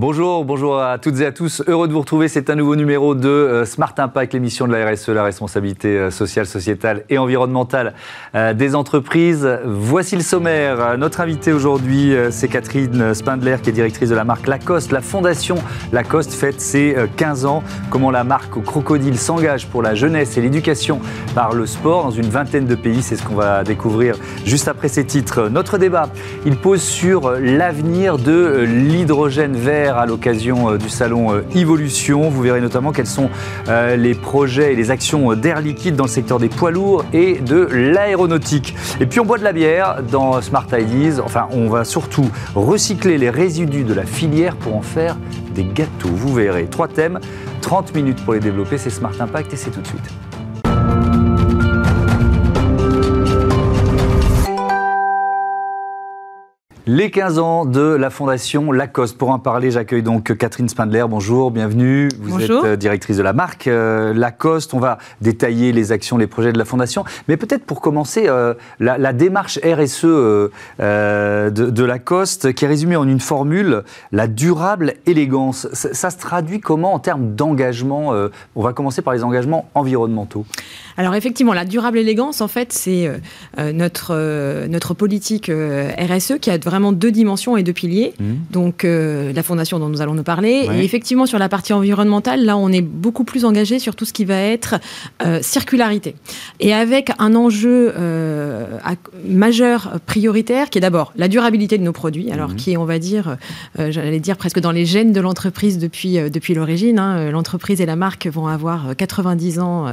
Bonjour, bonjour à toutes et à tous. Heureux de vous retrouver. C'est un nouveau numéro de euh, Smart Impact, l'émission de la RSE, la responsabilité euh, sociale, sociétale et environnementale euh, des entreprises. Voici le sommaire. Notre invitée aujourd'hui, c'est Catherine Spindler, qui est directrice de la marque Lacoste. La fondation Lacoste fête ses 15 ans. Comment la marque crocodile s'engage pour la jeunesse et l'éducation par le sport dans une vingtaine de pays. C'est ce qu'on va découvrir juste après ces titres. Notre débat, il pose sur l'avenir de l'hydrogène vert à l'occasion euh, du salon euh, Evolution. Vous verrez notamment quels sont euh, les projets et les actions d'air liquide dans le secteur des poids lourds et de l'aéronautique. Et puis on boit de la bière dans Smart Ideas. Enfin, on va surtout recycler les résidus de la filière pour en faire des gâteaux. Vous verrez. Trois thèmes, 30 minutes pour les développer. C'est Smart Impact et c'est tout de suite. Les 15 ans de la fondation Lacoste. Pour en parler, j'accueille donc Catherine Spindler. Bonjour, bienvenue. Vous êtes euh, directrice de la marque euh, Lacoste. On va détailler les actions, les projets de la fondation. Mais peut-être pour commencer, euh, la, démarche RSE de, Lacoste, qui est résumée en une formule, la durable élégance. Ça, se traduit comment en termes d'engagement On va commencer par les engagements environnementaux. Alors effectivement, la durable élégance, en fait, c'est notre, notre politique RSE qui a vraiment deux dimensions et deux piliers. Mmh. Donc, euh, la fondation dont nous allons nous parler. Et effectivement, sur la partie environnementale, là, on est beaucoup plus engagé sur tout ce qui va être euh, circularité. Et avec un enjeu euh, majeur, prioritaire, qui est d'abord la durabilité de nos produits, alors mmh. qui est, on va dire, j'allais dire presque dans les gènes de l'entreprise depuis, depuis l'origine. Hein. L'entreprise et la marque vont avoir 90 ans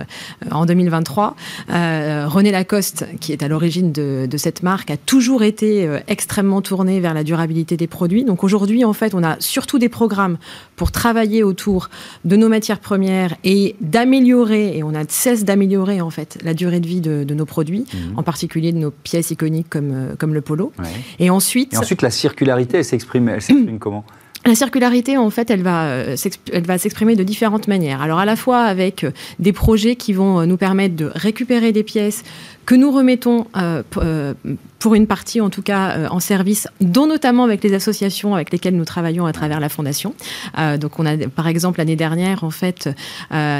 en 2023. René Lacoste, qui est à l'origine de, de, cette marque, a toujours été extrêmement tourné vers la durabilité des produits. Donc aujourd'hui, en fait, on a surtout des programmes pour travailler autour de nos matières premières et d'améliorer, et on a cesse d'améliorer en fait la durée de vie de, nos produits, mhm. en particulier de nos pièces iconiques comme, euh, comme le polo. Et ensuite... Et ensuite, la circularité, elle s'exprime, elle s'exprime comment la circularité, en fait, elle va, euh, elle va s'exprimer de différentes manières. Alors, à la fois avec euh, des projets qui vont nous permettre de récupérer des pièces que nous remettons euh, euh, pour une partie en tout cas euh, en service, dont notamment avec les associations avec lesquelles nous travaillons à travers la fondation. donc on a par exemple l'année dernière en fait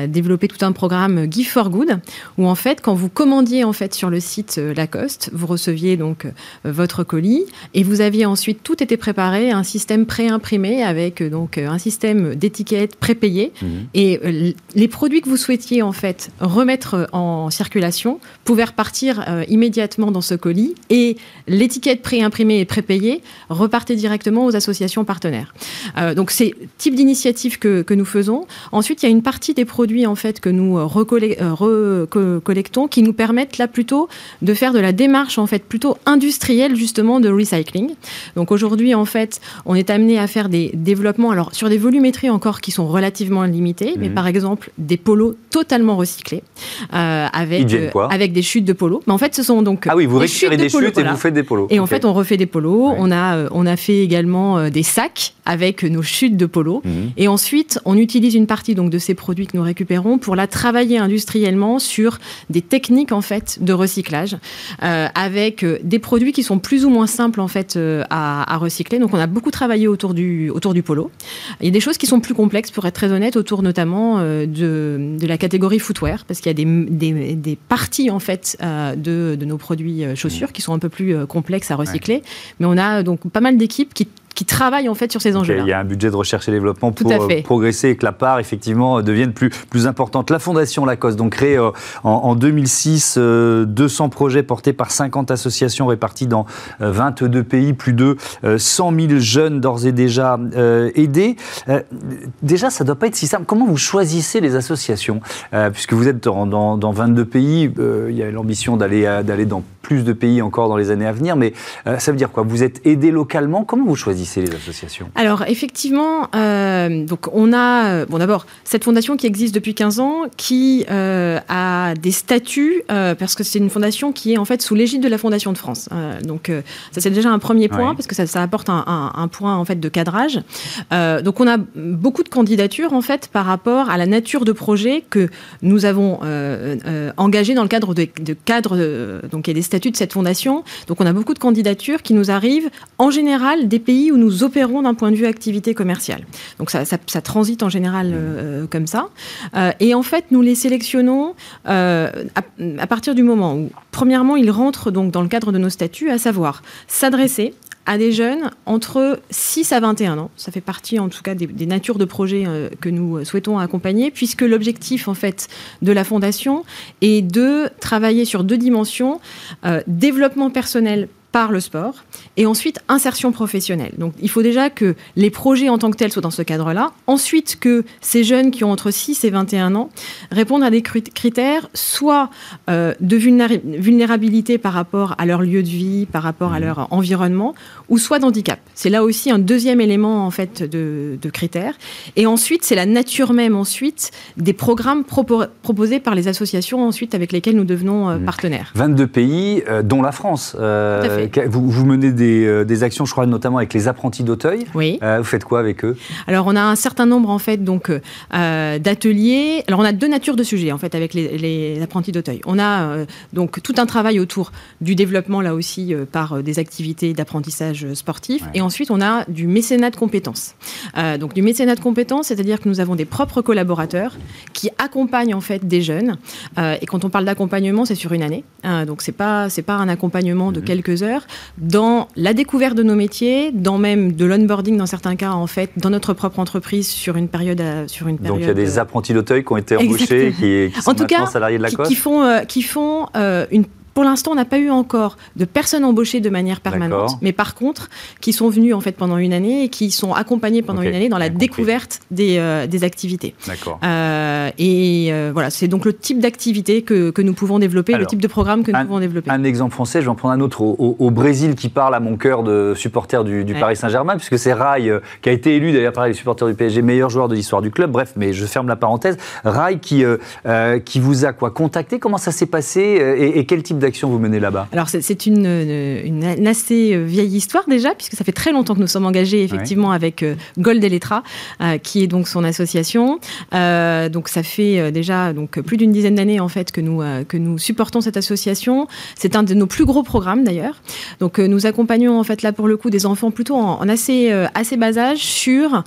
développé tout un programme Give for Good où en fait quand vous commandiez en fait sur le site Lacoste, vous receviez donc votre colis et vous aviez ensuite tout était préparé, un système pré-imprimé avec donc un système d'étiquettes prépayées mmh. et les produits que vous souhaitiez en fait remettre en circulation pouvaient repartir euh, immédiatement dans ce colis et l'étiquette pré-imprimée et prépayée repartait directement aux associations partenaires. Euh, donc c'est type d'initiative que, que, nous faisons. Ensuite, il y a une partie des produits en fait que nous euh, recollectons qui nous permettent là plutôt de faire de la démarche en fait plutôt industrielle justement de recycling. Donc aujourd'hui en fait, on est amené à faire des développements alors sur des volumétries encore qui sont relativement limitées, mais mhm. par exemple des polos totalement recyclés avec avec des chutes de polos mais en fait, ce sont donc. Ah oui, vous récupérez des chutes et vous faites des polos. Et en fait, on refait des polos. On, a, euh, on a fait également euh, des sacs avec nos chutes de polos. Mhm. Et ensuite, on utilise une partie donc, de ces produits que nous récupérons pour la travailler industriellement sur des techniques en fait de recyclage euh, avec des produits qui sont plus ou moins simples en fait à, recycler. Donc, on a beaucoup travaillé autour du, autour du polo. Il y a des choses qui sont plus complexes, pour être très honnête, autour notamment de, de la catégorie footwear, parce qu'il y a des, des, des, parties en fait de, nos produits euh, chaussures qui sont un peu plus euh, complexes à recycler. Mais on a donc pas mal d'équipes qui qui travaillent en fait sur ces enjeux-là. Il y a un budget de recherche et développement pour euh, progresser et que la part effectivement devienne plus, plus importante. La Fondation Lacoste, donc créée en, en, 2006, 200 projets portés par 50 associations réparties dans 22 pays, plus de 100 000 jeunes d'ores et déjà aidés. déjà, ça ne doit pas être si simple. Comment vous choisissez les associations? Puisque vous êtes dans, dans, dans 22 pays, il y a l'ambition d'aller d'aller dans plus de pays encore dans les années à venir, mais euh, ça veut dire quoi? Vous êtes aidé localement? Comment vous choisissez? Les associations Alors effectivement, euh, donc on a, bon d'abord, cette fondation qui existe depuis 15 ans, qui euh, a des statuts, parce que c'est une fondation qui est en fait sous l'égide de la Fondation de France. donc ça c'est déjà un premier point, parce que ça, ça apporte un, un, point en fait de cadrage. donc on a beaucoup de candidatures en fait par rapport à la nature de projet que nous avons engagé dans le cadre de, de cadres, donc il y a des statuts de cette fondation. Donc on a beaucoup de candidatures qui nous arrivent en général des pays où nous opérons d'un point de vue activité commerciale. Donc ça, transite en général euh, comme ça. Euh, et en fait, nous les sélectionnons à, partir du moment où, premièrement, ils rentrent donc dans le cadre de nos statuts, à savoir s'adresser à des jeunes entre 6 à 21 ans. Ça fait partie en tout cas des, natures de projets euh, que nous souhaitons accompagner, puisque l'objectif en fait de la fondation est de travailler sur deux dimensions euh, développement personnel par le sport et ensuite insertion professionnelle. Donc il faut déjà que les projets en tant que tels soient dans ce cadre-là. Ensuite que ces jeunes qui ont entre 6 et 21 ans répondent à des critères soit euh, de vulnérabilité par rapport à leur lieu de vie, par rapport à mmh. leur environnement, ou soit d'handicap. C'est là aussi un deuxième élément en fait de, critères. Et ensuite c'est la nature même ensuite des programmes proposés par les associations ensuite avec lesquelles nous devenons euh, mmh. partenaires. 22 pays, euh, dont la France. Vous, vous, menez euh, des, actions, je crois, notamment avec les apprentis d'Auteuil. Oui. Euh, vous faites quoi avec eux? Alors, on a un certain nombre, en fait, donc, euh, d'ateliers. Alors, on a deux natures de sujets, en fait, avec les, apprentis d'Auteuil. On a donc tout un travail autour du développement, là aussi, par des activités d'apprentissage sportif. Et ensuite, on a du mécénat de compétences. donc, du mécénat de compétences, c'est-à-dire que nous avons des propres collaborateurs qui accompagnent, en fait, des jeunes. et quand on parle d'accompagnement, c'est sur une année. donc, c'est pas, c'est pas un accompagnement de mhm. quelques heures dans la découverte de nos métiers, dans même de l'onboarding dans certains cas, en fait, dans notre propre entreprise sur une période. Sur une Donc il y a des apprentis d'Auteuil qui ont été embauchés, qui, qui, sont en tout cas, salariés de la qui, qui font, euh, qui font euh, une pour l'instant, on n'a pas eu encore de personnes embauchées de manière permanente, mais par contre, qui sont venues en fait pendant une année et qui sont accompagnées pendant une année dans la découverte des, euh, des, activités. D'accord. Euh, et euh, voilà, c'est donc le type d'activité que, que, nous pouvons développer, le type de programme que nous pouvons développer. Un exemple français, je vais en prendre un autre au, Brésil qui parle à mon cœur de supporter du, Paris Saint-Germain, puisque c'est Rai qui a été élu d'ailleurs par les supporters du PSG meilleur joueur de l'histoire du club. Bref, mais je ferme la parenthèse. Rai qui, qui vous a quoi contacté? Comment ça s'est passé et, et quel type vous menez là-bas Alors c'est une, une, assez euh, vieille histoire déjà, puisque ça fait très longtemps que nous sommes engagés effectivement avec euh, Gold Elettra, euh, qui est donc son association. donc ça fait déjà donc plus d'une dizaine d'années en fait que nous que nous supportons cette association. C'est un de nos plus gros programmes d'ailleurs. Donc nous accompagnons en fait là pour le coup des enfants plutôt en, assez assez bas âge sur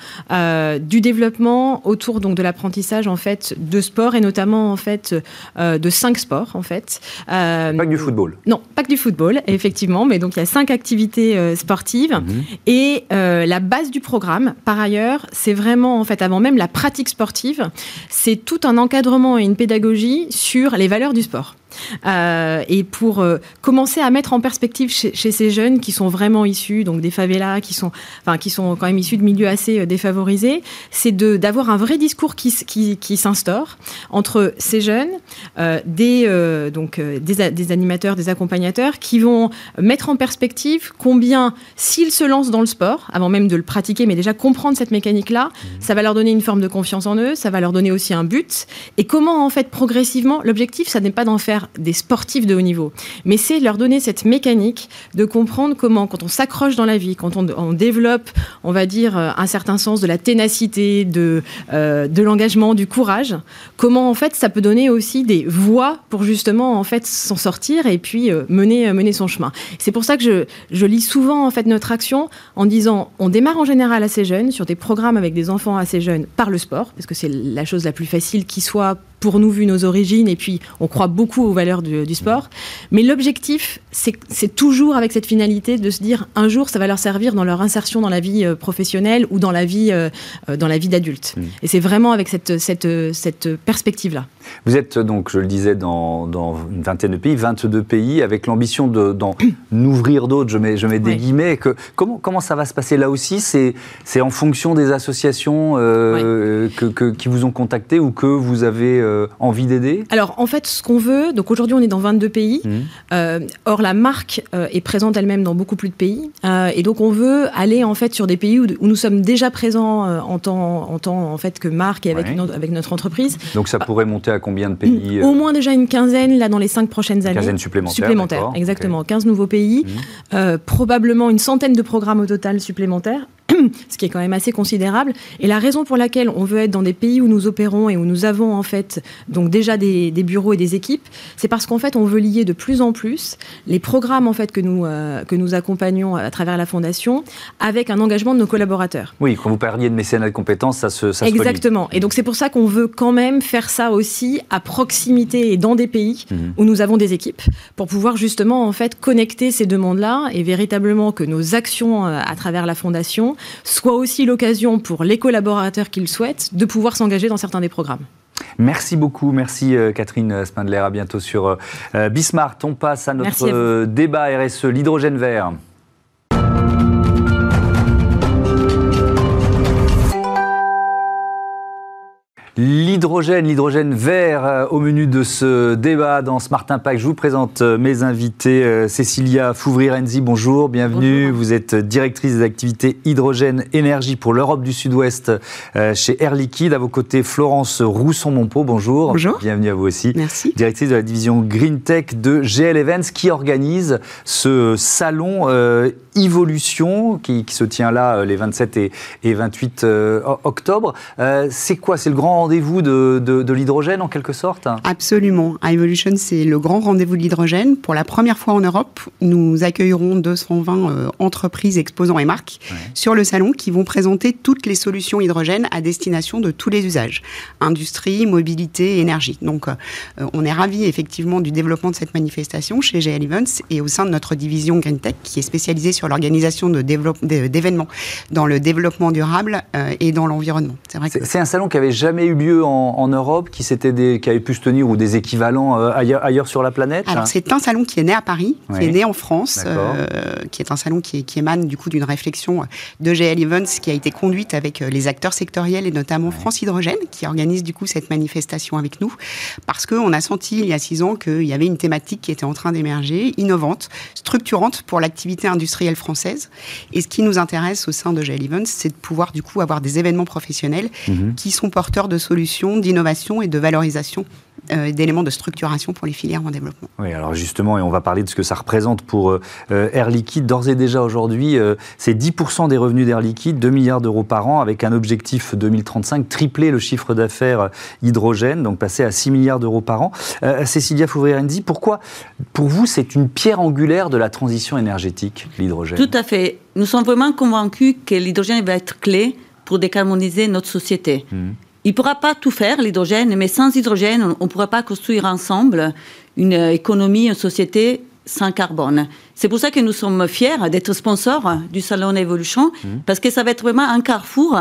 du développement autour donc de l'apprentissage en fait de sport et notamment en fait de cinq sports en fait. Pas que du football Non, pas que du football, effectivement, mais donc il y a cinq activités euh, sportives. Mhm. Et euh, la base du programme, par ailleurs, c'est vraiment, en fait, avant même la pratique sportive, c'est tout un encadrement et une pédagogie sur les valeurs du sport. Euh, et pour euh, commencer à mettre en perspective chez, ces jeunes qui sont vraiment issus donc des favelas, qui sont, enfin, qui sont quand même issus de milieux assez euh, défavorisés, c'est d'avoir un vrai discours qui, qui, qui s'instaure entre ces jeunes, des, donc, des, des, animateurs, des accompagnateurs, qui vont mettre en perspective combien, s'ils se lancent dans le sport, avant même de le pratiquer, mais déjà comprendre cette mécanique-là, mmh. ça va leur donner une forme de confiance en eux, ça va leur donner aussi un but, et comment en fait progressivement, l'objectif, ça n'est pas d'en faire des sportifs de haut niveau, mais c'est leur donner cette mécanique de comprendre comment, quand on s'accroche dans la vie, quand on, développe, on va dire, euh, un certain sens de la ténacité, de, euh, de l'engagement, du courage, comment en fait ça peut donner aussi des voies pour justement en fait s'en sortir et puis euh, mener, mener son chemin. C'est pour ça que je, je lis souvent en fait notre action en disant on démarre en général assez jeune sur des programmes avec des enfants assez jeunes par le sport, parce que c'est la chose la plus facile qui soit pour nous vu nos origines et puis on croit beaucoup aux valeurs du, sport. Mais l'objectif, c'est toujours avec cette finalité de se dire un jour ça va leur servir dans leur insertion dans la vie euh, professionnelle ou dans la vie, euh, euh, dans la vie d'adulte. Mmh. Et c'est vraiment avec cette, cette, cette perspective-là. Vous êtes donc, je le disais, dans, dans, une vingtaine de pays, 22 pays, avec l'ambition d'en ouvrir d'autres, je mets, je mets des guillemets. Que, comment, comment ça va se passer là aussi? C'est en fonction des associations que, qui vous ont contacté ou que vous avez euh, envie d'aider Alors en fait, ce qu'on veut, donc aujourd'hui on est dans 22 pays. Mmh. Euh, or la marque euh, est présente elle-même dans beaucoup plus de pays, et donc on veut aller en fait sur des pays où, nous sommes déjà présents en tant en tant en fait que marque et avec avec notre entreprise. Donc ça pourrait monter à combien de pays Au moins déjà une quinzaine là dans les cinq prochaines années. Une quinzaine supplémentaire. Supplémentaire, exactement. 15 nouveaux pays, mmh. probablement une centaine de programmes au total supplémentaires ce qui est quand même assez considérable. Et la raison pour laquelle on veut être dans des pays où nous opérons et où nous avons en fait donc déjà des, bureaux et des équipes, c'est parce qu'en fait on veut lier de plus en plus les programmes en fait que nous euh, que nous accompagnons à travers la fondation avec un engagement de nos collaborateurs. Oui, quand vous parliez de mécénat de compétences, ça se ça exactement. et donc c'est pour ça qu'on veut quand même faire ça aussi à proximité et dans des pays mhm. où nous avons des équipes pour pouvoir justement en fait connecter ces demandes-là et véritablement que nos actions euh, à travers la fondation soient aussi l'occasion pour les collaborateurs qui le souhaitent de pouvoir s'engager dans certains des programmes. Merci beaucoup, merci euh, Catherine Spindler. À bientôt sur euh, Bismarck. On passe à notre débat RSE, l'hydrogène vert. L'hydrogène, l'hydrogène vert euh, au menu de ce débat dans Smart Impact. Je vous présente euh, mes invités. Euh, Cécilia Fouvry-Renzi, bonjour, bienvenue. Vous êtes directrice des activités hydrogène énergie pour l'Europe du Sud-Ouest chez Air Liquide. À vos côtés, Florence Rousson-Monpeau, bonjour. Bonjour. Bienvenue à vous aussi. Merci. Directrice de la division Green Tech de GL Events qui organise ce salon Evolution qui, se tient là les 27 et, 28 octobre. C'est quoi? C'est le grand rendez-vous de, l'hydrogène en quelque sorte? Absolument. Evolution, c'est le grand rendez-vous de l'hydrogène. Pour la première fois en Europe, nous accueillerons 220 euh, entreprises, exposants et marques sur le salon qui vont présenter toutes les solutions hydrogène à destination de tous les usages industrie, mobilité, énergie. Donc, euh, on est ravis effectivement du développement de cette manifestation chez GL Events et au sein de notre division Green Tech qui est spécialisée sur l'organisation d'événements dans le développement durable euh, et dans l'environnement. C'est un salon qui avait jamais eu lieu en, Europe, qui, des, qui avait pu se tenir, ou des équivalents euh, ailleurs, ailleurs, sur la planète Alors, c'est un salon qui est né à Paris, qui est né en France, euh, qui est un salon qui, qui émane du coup d'une réflexion de GL Events qui a été conduite avec les acteurs sectoriels et notamment France Hydrogène, qui organise du coup cette manifestation avec nous, parce qu'on a senti il y a six ans qu'il y avait une thématique qui était en train d'émerger, innovante, structurante pour l'activité industrielle française. Et ce qui nous intéresse au sein de GL Events, c'est de pouvoir du coup avoir des événements professionnels mhm. qui sont porteurs de solutions, d'innovation et de valorisation euh, d'éléments de structuration pour les filières en développement. Oui, alors justement, et on va parler de ce que ça représente pour euh, Air Liquide. D'ores et déjà aujourd'hui, euh, c'est 10% des revenus d'Air Liquide, 2 milliards d'euros par an, avec un objectif 2035, tripler le chiffre d'affaires hydrogène, donc passer à 6 milliards d'euros par an. Cécilia Fouvrier-Renzi, pourquoi, pour vous, c'est une pierre angulaire de la transition énergétique, l'hydrogène? Tout à fait. Nous sommes vraiment convaincus que l'hydrogène va être clé pour décarboniser notre société. Mmh. Il ne pourra pas tout faire, l'hydrogène, mais sans hydrogène, on ne pourra pas construire ensemble une économie, une société sans carbone. C'est pour ça que nous sommes fiers d'être sponsors du Salon Evolution, mmh. parce que ça va être vraiment un carrefour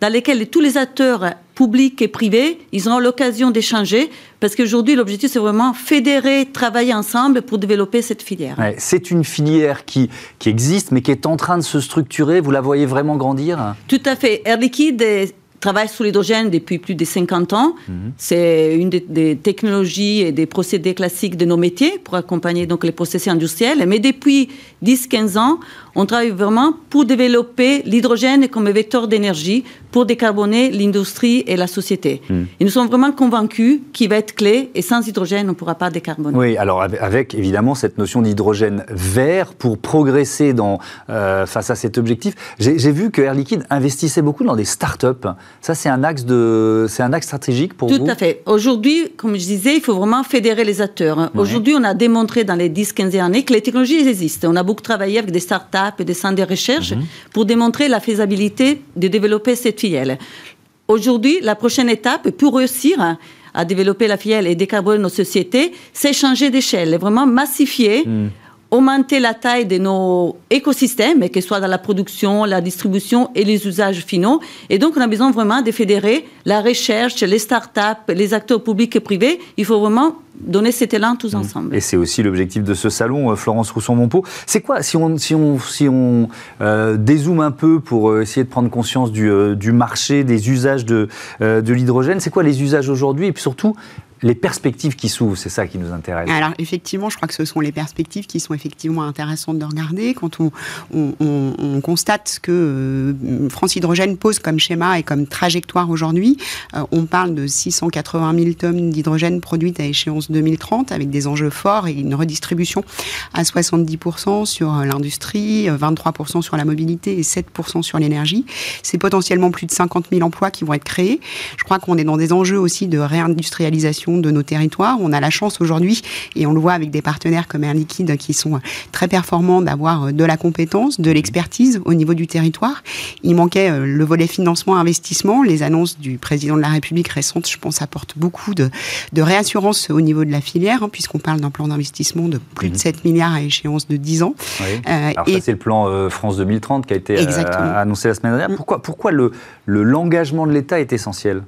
dans lequel tous les acteurs publics et privés, ils auront l'occasion d'échanger, parce qu'aujourd'hui, l'objectif, c'est vraiment fédérer, travailler ensemble pour développer cette filière. c'est une filière qui, qui existe, mais qui est en train de se structurer. Vous la voyez vraiment grandir? Tout à fait. Air Liquide est travaille sur l'hydrogène depuis plus de 50 ans. Mhm. C'est une des, technologies et des procédés classiques de nos métiers pour accompagner donc les processus industriels. Mais depuis 10-15 ans, on travaille vraiment pour développer l'hydrogène comme vecteur d'énergie pour décarboner l'industrie et la société. Hmm. Et nous sommes vraiment convaincus qu'il va être clé et sans hydrogène, on ne pourra pas décarboner. Oui, alors avec évidemment cette notion d'hydrogène vert pour progresser dans, euh, face à cet objectif. J'ai vu que Air Liquide investissait beaucoup dans des start-up. Ça, c'est un, axe de, un axe stratégique pour vous? Tout à fait. Aujourd'hui, comme je disais, il faut vraiment fédérer les acteurs. Aujourd'hui, on a démontré dans les 10-15 années que les technologies existent. On a beaucoup travaillé avec des start-up des centres de recherche mhm. pour démontrer la faisabilité de développer cette filière. Aujourd'hui, la prochaine étape pour réussir à développer la filière et décarboner nos sociétés, c'est changer d'échelle, vraiment massifier. Mhm augmenter la taille de nos écosystèmes, que ce soit dans la production, la distribution et les usages finaux. Et donc, on a besoin vraiment de fédérer la recherche, les start-up, les acteurs publics et privés. Il faut vraiment donner cet élan tous mmh. ensemble. Et c'est aussi l'objectif de ce salon, euh, Florence Rousson-Monpeau. C'est quoi, si on, si on, si on euh, dézoome un peu pour euh, essayer de prendre conscience du, du marché, des usages de, de l'hydrogène, c'est quoi les usages aujourd'hui? Et puis surtout, les perspectives qui s'ouvrent, c'est ça qui nous intéresse. Alors effectivement, je crois que ce sont les perspectives qui sont effectivement intéressantes de regarder. Quand on, on, constate ce que euh, France Hydrogène pose comme schéma et comme trajectoire aujourd'hui, euh, on parle de 680 000 tonnes d'hydrogène produites à échéance 2030 avec des enjeux forts et une redistribution à 70% sur l'industrie, 23% sur la mobilité et 7% sur l'énergie. C'est potentiellement plus de 50 000 emplois qui vont être créés. Je crois qu'on est dans des enjeux aussi de réindustrialisation de nos territoires. On a la chance aujourd'hui, et on le voit avec des partenaires comme Air Liquide qui sont très performants, d'avoir de la compétence, de l'expertise au niveau du territoire. Il manquait euh, le volet financement-investissement. Les annonces du président de la République récentes, je pense, apportent beaucoup de, réassurance au niveau de la filière, hein, puisqu'on parle d'un plan d'investissement de plus de 7 mhm. milliards à échéance de 10 ans. Euh, Alors ça, c'est le plan euh, France 2030 qui a été annoncé la semaine dernière. Pourquoi, pourquoi l'engagement le, de l'État est essentiel?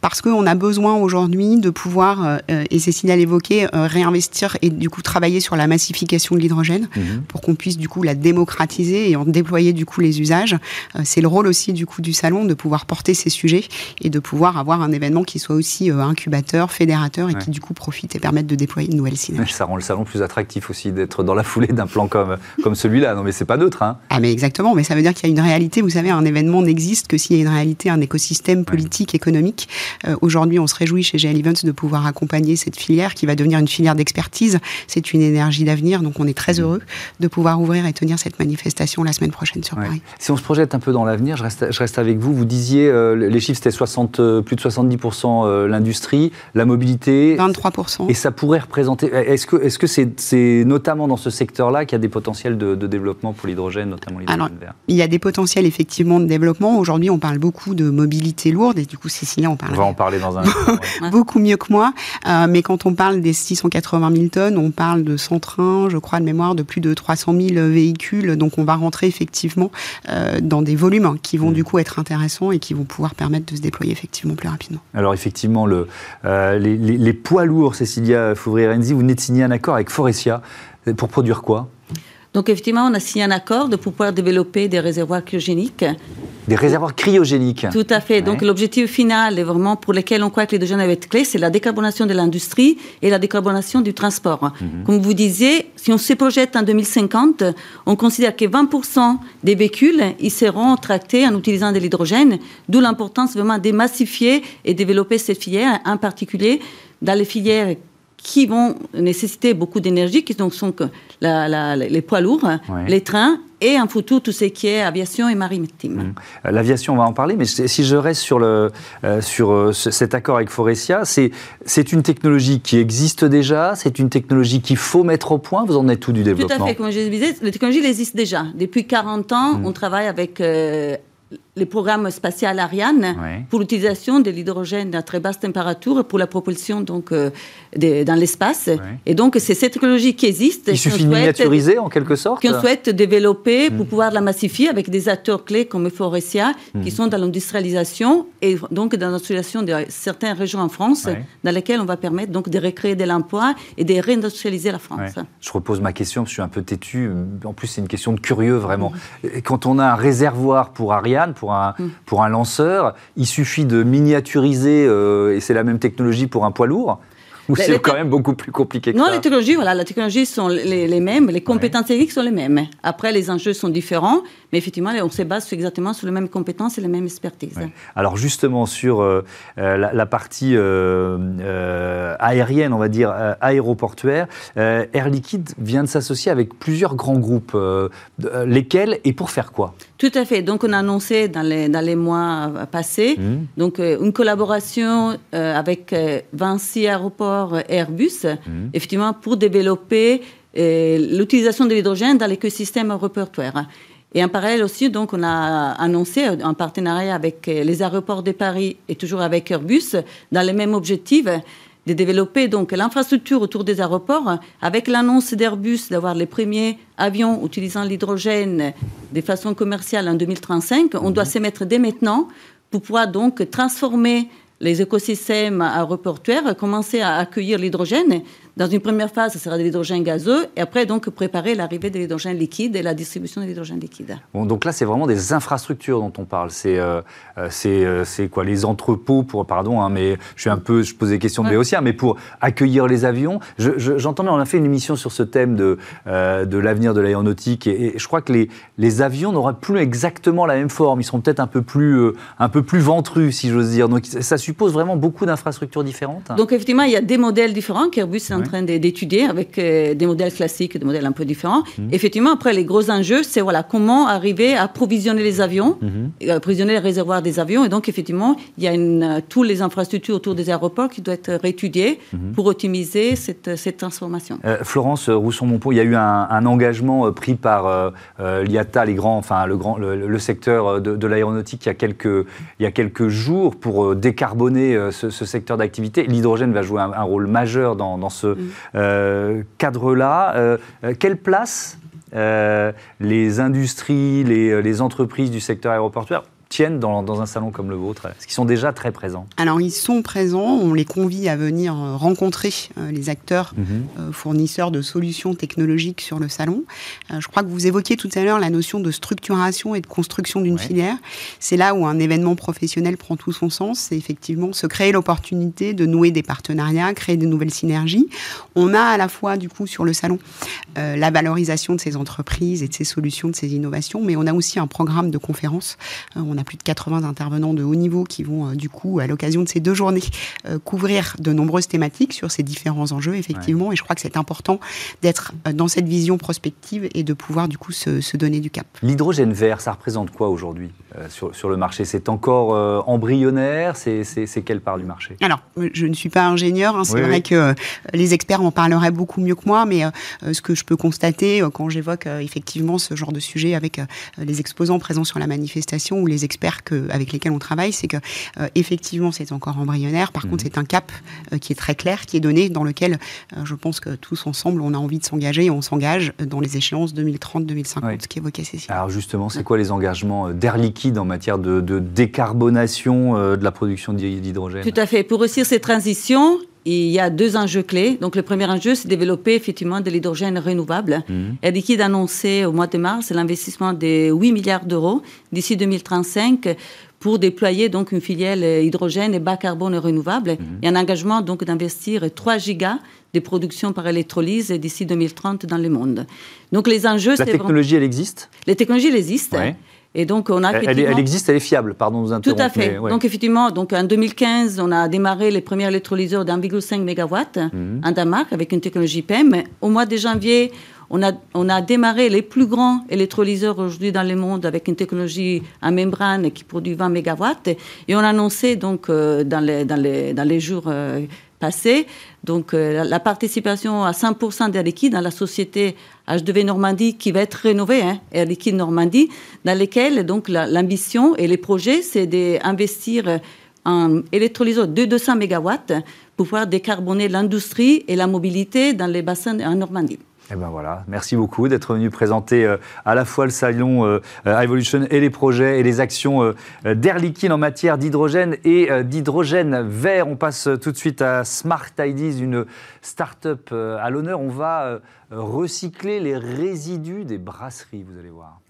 Parce qu'on a besoin aujourd'hui de pouvoir, euh, euh, et Cécile l'évoquer, euh, réinvestir et du coup travailler sur la massification de l'hydrogène mhm. pour qu'on puisse du coup la démocratiser et en déployer du coup les usages. c'est le rôle aussi du coup du salon de pouvoir porter ces sujets et de pouvoir avoir un événement qui soit aussi incubateur, fédérateur et qui du coup profite et permette de déployer une nouvelle synergie. Ça rend le salon plus attractif aussi d'être dans la foulée d'un plan comme, comme celui-là. Non mais c'est pas neutre. Hein. Ah mais exactement, mais ça veut dire qu'il y a une réalité. Vous savez, un événement n'existe que s'il y a une réalité, un écosystème politique, économique euh, aujourd'hui, on se réjouit chez GL Events de pouvoir accompagner cette filière qui va devenir une filière d'expertise. C'est une énergie d'avenir, donc on est très mmh. heureux de pouvoir ouvrir et tenir cette manifestation la semaine prochaine sur Paris. Si on se projette un peu dans l'avenir, je reste, je reste avec vous. Vous disiez, euh, les chiffres c'était 60, euh, plus de 70% l'industrie, la mobilité. 23%. Et ça pourrait représenter. Est-ce que c'est -ce c'est notamment dans ce secteur-là qu'il y a des potentiels de, développement pour l'hydrogène, notamment l'hydrogène vert? Il y a des potentiels effectivement de développement. Aujourd'hui, on parle beaucoup de mobilité lourde et du coup, c'est on va en parler dans un beaucoup mieux que moi. Euh, mais quand on parle des 680 000 tonnes, on parle de 100 trains, je crois de mémoire, de plus de 300 000 véhicules. Donc on va rentrer effectivement euh, dans des volumes qui vont mm. du coup être intéressants et qui vont pouvoir permettre de se déployer effectivement plus rapidement. Alors effectivement, le, euh, les, poids lourds, Cécilia Fouvrier-Renzi, vous venez de signer un accord avec Forestia pour produire quoi? Donc effectivement, on a signé un accord de pouvoir développer des réservoirs cryogéniques. Des réservoirs cryogéniques. Tout à fait. Donc l'objectif final, est vraiment pour lequel on croit que jeunes avaient été clés, c'est la décarbonation de l'industrie et la décarbonation du transport. Mhm. Comme vous disiez, si on se projette en 2050, on considère que 20% des véhicules ils seront tractés en utilisant de l'hydrogène, d'où l'importance vraiment de massifier et développer cette filière, en particulier dans les filières qui vont nécessiter beaucoup d'énergie, qui donc sont les poids lourds, les trains et en futur tout ce qui est aviation et maritime. Mmh. L'aviation, on va en parler, mais si je reste sur, le, euh, sur euh, cet accord avec Forestia, c'est une technologie qui existe déjà, c'est une technologie qu'il faut mettre au point. Vous en êtes tout du développement Tout à fait, comme je disais, la technologie existe déjà. Depuis 40 ans, mmh. on travaille avec les programmes spatiaux Ariane pour l'utilisation de l'hydrogène à très basse température pour la propulsion donc euh, dans l'espace. Et donc c'est cette technologie qui existe. Il suffit de miniaturiser en quelque sorte. Qu'on souhaite développer pour hmm. pouvoir la massifier avec des acteurs clés comme Forestia qui hmm. sont dans l'industrialisation et donc dans l'industrialisation de certaines régions en France dans lesquelles on va permettre donc de recréer de l'emploi et de réindustrialiser la France. Je repose ma question, je suis un peu têtu. En plus c'est une question de curieux vraiment. Quand on a un réservoir pour Ariane pour un, mm. pour un lanceur. Il suffit de miniaturiser, euh, et c'est la même technologie pour un poids lourd. Ou c'est quand même beaucoup plus compliqué que non, ça les technologies, voilà, les technologies sont les, mêmes, les compétences techniques sont les mêmes. Après, les enjeux sont différents, mais effectivement, on se base exactement sur les mêmes compétences et les mêmes expertises. Alors justement, sur euh, euh, la, partie euh, aérienne, on va dire aéroportuaire, Air Liquide vient de s'associer avec plusieurs grands groupes. lesquels et pour faire quoi? Tout à fait. Donc, on a annoncé dans les, dans les mois passés mmh. donc, une collaboration avec Vinci Aéroport Airbus, mmh. effectivement, pour développer l'utilisation de l'hydrogène dans l'écosystème aéroportuaire. Et en parallèle aussi, donc, on a annoncé un partenariat avec les aéroports de Paris et toujours avec Airbus dans les mêmes objectifs de développer donc l'infrastructure autour des aéroports avec l'annonce d'Airbus d'avoir les premiers avions utilisant l'hydrogène de façon commerciale en 2035. On doit mhm. se mettre dès maintenant pour pouvoir donc transformer les écosystèmes aéroportuaires, commencer à accueillir l'hydrogène Dans une première phase, ce sera de l'hydrogène gazeux, et après, donc, préparer l'arrivée de l'hydrogène liquide et la distribution de l'hydrogène liquide. Bon, donc là, c'est vraiment des infrastructures dont on parle. C'est euh, euh, euh, c'est quoi Les entrepôts pour, pardon, hein, mais je suis un peu, je pose des questions de mais pour accueillir les avions. J'entends, on a fait une émission sur ce thème de, de l'avenir de l'aéronautique, et, je crois que les, les avions n'auraient plus exactement la même forme. Ils seront peut-être un peu plus, un peu plus ventrus, si j'ose dire. Donc ça suppose vraiment beaucoup d'infrastructures différentes. Donc effectivement, il y a des modèles différents qu'Airbus est en train d'étudier avec des modèles classiques, des modèles un peu différents. Mmh. Effectivement, après les gros enjeux, c'est voilà comment arriver à approvisionner les avions, mmh. approvisionner les réservoirs des avions. Et donc, effectivement, il y a une, euh, toutes les infrastructures autour des aéroports qui doivent être réétudiées mhm. pour optimiser cette, cette transformation. Euh, Florence Rousson-Montpont, il y a eu un, engagement euh, pris par l'IATA, les grands, enfin, le, grand, le, secteur de, l'aéronautique, il, y a quelques, il y a quelques jours pour décarboner ce, secteur d'activité. L'hydrogène va jouer un, rôle majeur dans, dans ce mm. cadre-là. quelle place les industries, les, entreprises du secteur aéroportuaire tiennent dans, un salon comme le vôtre Est-ce qu'ils sont déjà très présents? Alors, ils sont présents. On les convie à venir euh, rencontrer euh, les acteurs mhm. euh, fournisseurs de solutions technologiques sur le salon. je crois que vous évoquiez tout à l'heure la notion de structuration et de construction d'une filière. C'est là où un événement professionnel prend tout son sens. C'est effectivement se créer l'opportunité de nouer des partenariats, créer de nouvelles synergies. On a à la fois, du coup, sur le salon, la valorisation de ces entreprises et de ces solutions, de ces innovations, mais on a aussi un programme de conférences. on a plus de 80 intervenants de haut niveau qui vont, euh, du coup, à l'occasion de ces deux journées, euh, couvrir de nombreuses thématiques sur ces différents enjeux, effectivement. Et je crois que c'est important d'être euh, dans cette vision prospective et de pouvoir, du coup, se, donner du cap. L'hydrogène vert, ça représente quoi aujourd'hui sur, sur, le marché? C'est encore embryonnaire? C'est quelle part du marché? Alors, je ne suis pas ingénieur. Hein, c'est vrai que les experts en parleraient beaucoup mieux que moi, mais ce que je peux constater quand j'évoque effectivement ce genre de sujet avec les exposants présents sur la manifestation ou les experts que, avec lesquels on travaille, c'est que euh, effectivement c'est encore embryonnaire. Par contre, mhm. c'est un cap euh, qui est très clair, qui est donné, dans lequel euh, je pense que tous ensemble, on a envie de s'engager et on s'engage dans les échéances 2030-2050, ce qu'évoquait Cécile. Alors justement, c'est quoi les engagements d'Air Liquide en matière de, de décarbonation de la production d'hydrogène? Tout à fait. Pour réussir ces transitions, il y a deux enjeux clés. Donc, le premier enjeu, c'est développer effectivement de l'hydrogène renouvelable. Mmh. Air Liquide a annoncé au mois de mars l'investissement de 8 milliards d'euros d'ici 2035 pour déployer donc une filière hydrogène et bas carbone renouvelable mmh. et un engagement donc d'investir 3 gigas de production par électrolyse d'ici 2030 dans le monde. Donc les enjeux, la technologie, elle existe? Les technologies, elles existent. Et donc, on a elle, elle, existe, elle est fiable, pardon de vous interrompre. Tout à fait. Donc, effectivement, donc, en 2015, on a démarré les premiers électrolyseurs d'1,5 MW mhm. en Danemark avec une technologie PEM. Au mois de janvier, on a, on a démarré les plus grands électrolyseurs aujourd'hui dans le monde avec une technologie à membrane qui produit 20 MW. Et on a annoncé donc, euh, dans, les, dans, les, dans les jours euh, donc euh, la participation à 100% d'Air Liquide dans la société H2V Normandie qui va être rénovée, hein, Air Liquide Normandie, dans lesquelles donc l'ambition et les projets, c'est d'investir en électrolyseur de 200 MW pour pouvoir décarboner l'industrie et la mobilité dans les bassins en Normandie. Eh ben merci beaucoup d'être venu présenter euh, à la fois le salon euh, Evolution et les projets et les actions euh, d'Air Liquide en matière d'hydrogène et d'hydrogène vert. On passe tout de suite à Smart Ideas, une start-up à l'honneur. On va recycler les résidus des brasseries, vous allez voir.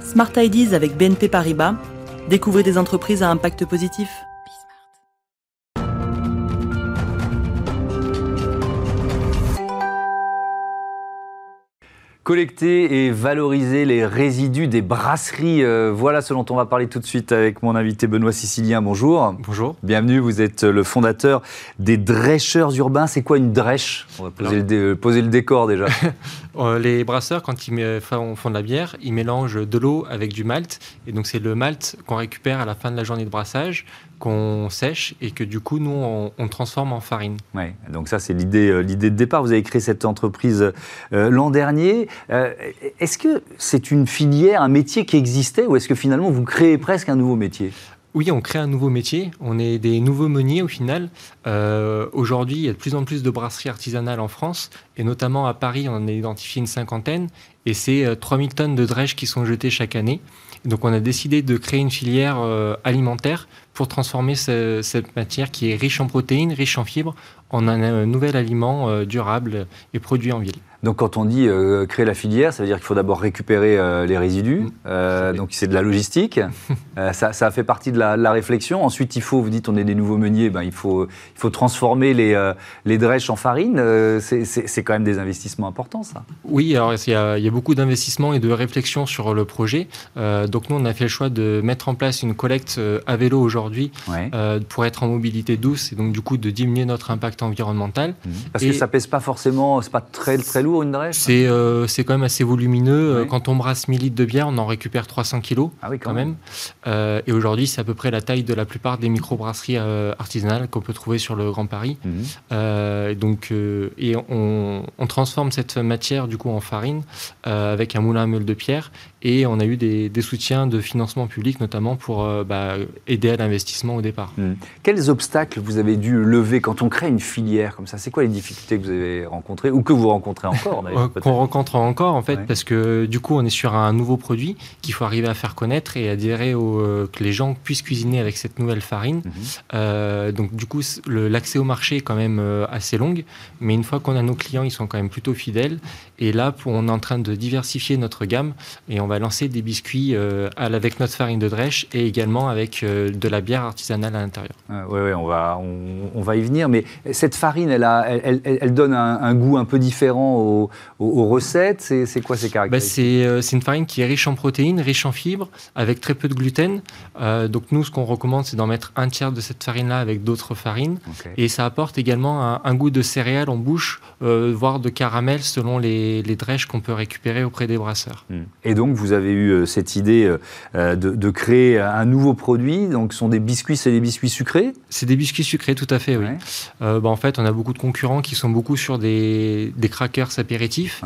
Smart Ideas avec BNP Paribas. Découvrez des entreprises à impact positif. Collecter et valoriser les résidus des brasseries, euh, voilà ce dont on va parler tout de suite avec mon invité Benoît Sicilien. Bonjour. Bonjour. Bienvenue, vous êtes le fondateur des Drêcheurs Urbains. C'est quoi une drèche On va poser, le, poser le, décor déjà. Euh, les brasseurs, quand ils font de la bière, ils mélangent de l'eau avec du malt. Et donc c'est le malt qu'on récupère à la fin de la journée de brassage qu'on sèche et que du coup, nous, on, transforme en farine. Ouais, donc ça, c'est l'idée, euh, l'idée de départ. Vous avez créé cette entreprise euh, l'an dernier. Est-ce que c'est une filière, un métier qui existait ou est-ce que finalement, vous créez presque un nouveau métier? Oui, on crée un nouveau métier. On est des nouveaux meuniers au final. Aujourd'hui, il y a de plus en plus de brasseries artisanales en France, et notamment à Paris, on en a identifié une cinquantaine. Et c'est 3000 tonnes de drèche qui sont jetées chaque année. Donc on a décidé de créer une filière alimentaire pour transformer cette matière qui est riche en protéines, riche en fibres, en un nouvel aliment durable et produit en ville. Donc quand on dit euh, créer la filière, ça veut dire qu'il faut d'abord récupérer euh, les résidus. Mmh. Euh, donc c'est de la logistique. ça, ça, fait partie de la, réflexion. Ensuite, il faut, vous dites, on est des nouveaux meuniers, ben, il, faut, il faut transformer les, les drèches en farine. c'est quand même des investissements importants, ça. Oui, alors il y a, il y a beaucoup d'investissements et de réflexions sur le projet. donc nous, on a fait le choix de mettre en place une collecte à vélo aujourd'hui pour être en mobilité douce et donc du coup de diminuer notre impact environnemental. Mmh. Parce que ça pèse pas forcément, c'est pas très très lourd une drèche euh, C'est quand même assez volumineux. Quand on brasse 1000 litres de bière, on en récupère 300 kilos ah quand, même. Euh, et aujourd'hui, c'est à peu près la taille de la plupart des microbrasseries euh, artisanales qu'on peut trouver sur le Grand Paris. Mhm. donc, et on, transforme cette matière du coup en farine avec un moulin à meule de pierre et on a eu des, soutiens de financement public, notamment pour euh, bah, aider à l'investissement au départ. Hmm. Quels obstacles vous avez dû lever quand on crée une filière comme ça? C'est quoi les difficultés que vous avez rencontrées ou que vous rencontrez encore Qu'on rencontre encore en fait, parce que du coup on est sur un nouveau produit qu'il faut arriver à faire connaître et dire au, euh, que les gens puissent cuisiner avec cette nouvelle farine. Mhm. Euh, donc du coup l'accès au marché est quand même assez long, mais une fois qu'on a nos clients, ils sont quand même plutôt fidèles. Et là, on est en train de diversifier notre gamme et on va lancer des biscuits euh, avec notre farine de drèche et également avec euh, de la bière artisanale à l'intérieur. oui, ah, ouais, on, va, on, va y venir. Mais cette farine, elle, a, elle, elle, donne un, goût un peu différent aux, aux, recettes. C'est quoi ses bah, caractéristiques? euh, C'est une farine qui est riche en protéines, riche en fibres, avec très peu de gluten. donc nous, ce qu'on recommande, c'est d'en mettre un tiers de cette farine-là avec d'autres farines. Et ça apporte également un, goût de céréales en bouche, voire de caramel selon les, les drèches qu'on peut récupérer auprès des brasseurs. Hmm. Et donc, vous avez eu euh, cette idée euh, euh, de, créer un nouveau produit. Donc, ce sont des biscuits, c'est des biscuits sucrés? C'est des biscuits sucrés, tout à fait, oui. bah, en fait, on a beaucoup de concurrents qui sont beaucoup sur des, des crackers apéritifs.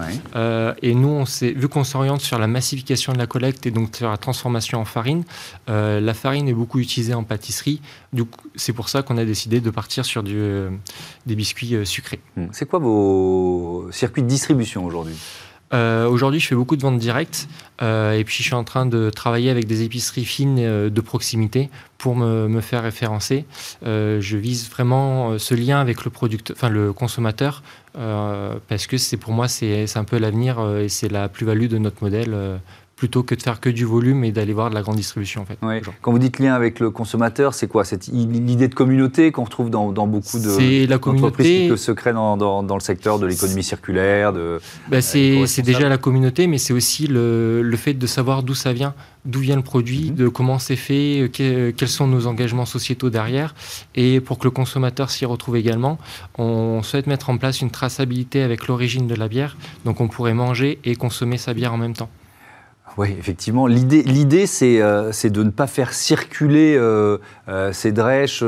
et nous, on vu qu'on s'oriente sur la massification de la collecte et donc sur la transformation en farine, la farine est beaucoup utilisée en pâtisserie. C'est pour ça qu'on a décidé de partir sur du, des biscuits sucrés. Hmm. C'est quoi vos circuits de distribution aujourd'hui? Euh, aujourd'hui, je fais beaucoup de ventes directes euh, et puis je suis en train de travailler avec des épiceries fines euh, de proximité pour me, faire référencer. je vise vraiment ce lien avec le producteur, enfin le consommateur, parce que c'est pour moi c'est un peu l'avenir et c'est la plus-value de notre modèle plutôt que de faire que du volume et d'aller voir de la grande distribution. En fait, Quand vous dites lien avec le consommateur, c'est quoi? C'est l'idée de communauté qu'on retrouve dans, beaucoup de la communauté qui se crée dans, dans, le secteur de l'économie circulaire. De, bah, euh, c'est déjà la communauté, mais c'est aussi le, le, fait de savoir d'où ça vient, d'où vient le produit, mhm. de comment c'est fait, quels sont nos engagements sociétaux derrière. Et pour que le consommateur s'y retrouve également, on souhaite mettre en place une traçabilité avec l'origine de la bière. Donc on pourrait manger et consommer sa bière en même temps. Oui, effectivement. L'idée, euh, c'est de ne pas faire circuler euh, euh, ces drèches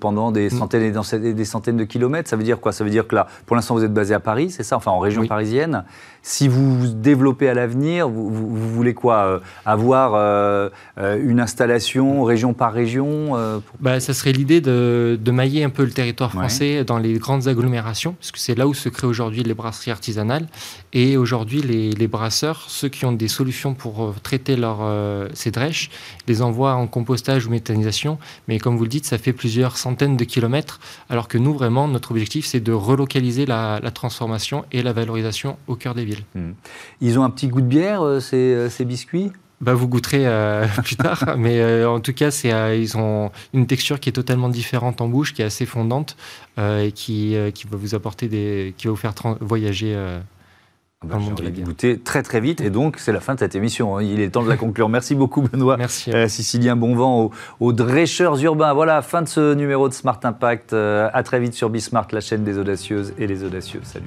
pendant des mm. centaines et des centaines de kilomètres. Ça veut dire quoi? Ça veut dire que là, pour l'instant, vous êtes basé à Paris, c'est ça? Enfin, en région parisienne. Si vous vous développez à l'avenir, vous, voulez quoi Avoir une installation région par région bah, Ça serait l'idée de, mailler un peu le territoire français dans les grandes agglomérations, parce que c'est là où se créent aujourd'hui les brasseries artisanales. Et aujourd'hui, les, les brasseurs, ceux qui ont des solutions pour pour euh, traiter leur, euh, ces drèches, les envoient en compostage ou méthanisation. Mais comme vous le dites, ça fait plusieurs centaines de kilomètres, alors que nous, vraiment, notre objectif, c'est de relocaliser la, transformation et la valorisation au cœur des villes. Hmm. Ils ont un petit goût de bière, euh, ces, ces biscuits? Bah, vous goûterez plus tard, mais en tout cas, c'est, ils ont une texture qui est totalement différente en bouche, qui est assez fondante et qui, qui va vous apporter des, qui va vous faire voyager ah bah, goûter très très vite et donc c'est la fin de cette émission. Hein. Il est temps de la conclure. Merci beaucoup Benoît. Merci. Euh, Sicilien Bonvent aux, aux drécheurs urbains. Voilà, fin de ce numéro de Smart Impact. Euh, à très vite sur Bismart, la chaîne des audacieuses et les audacieux. Salut.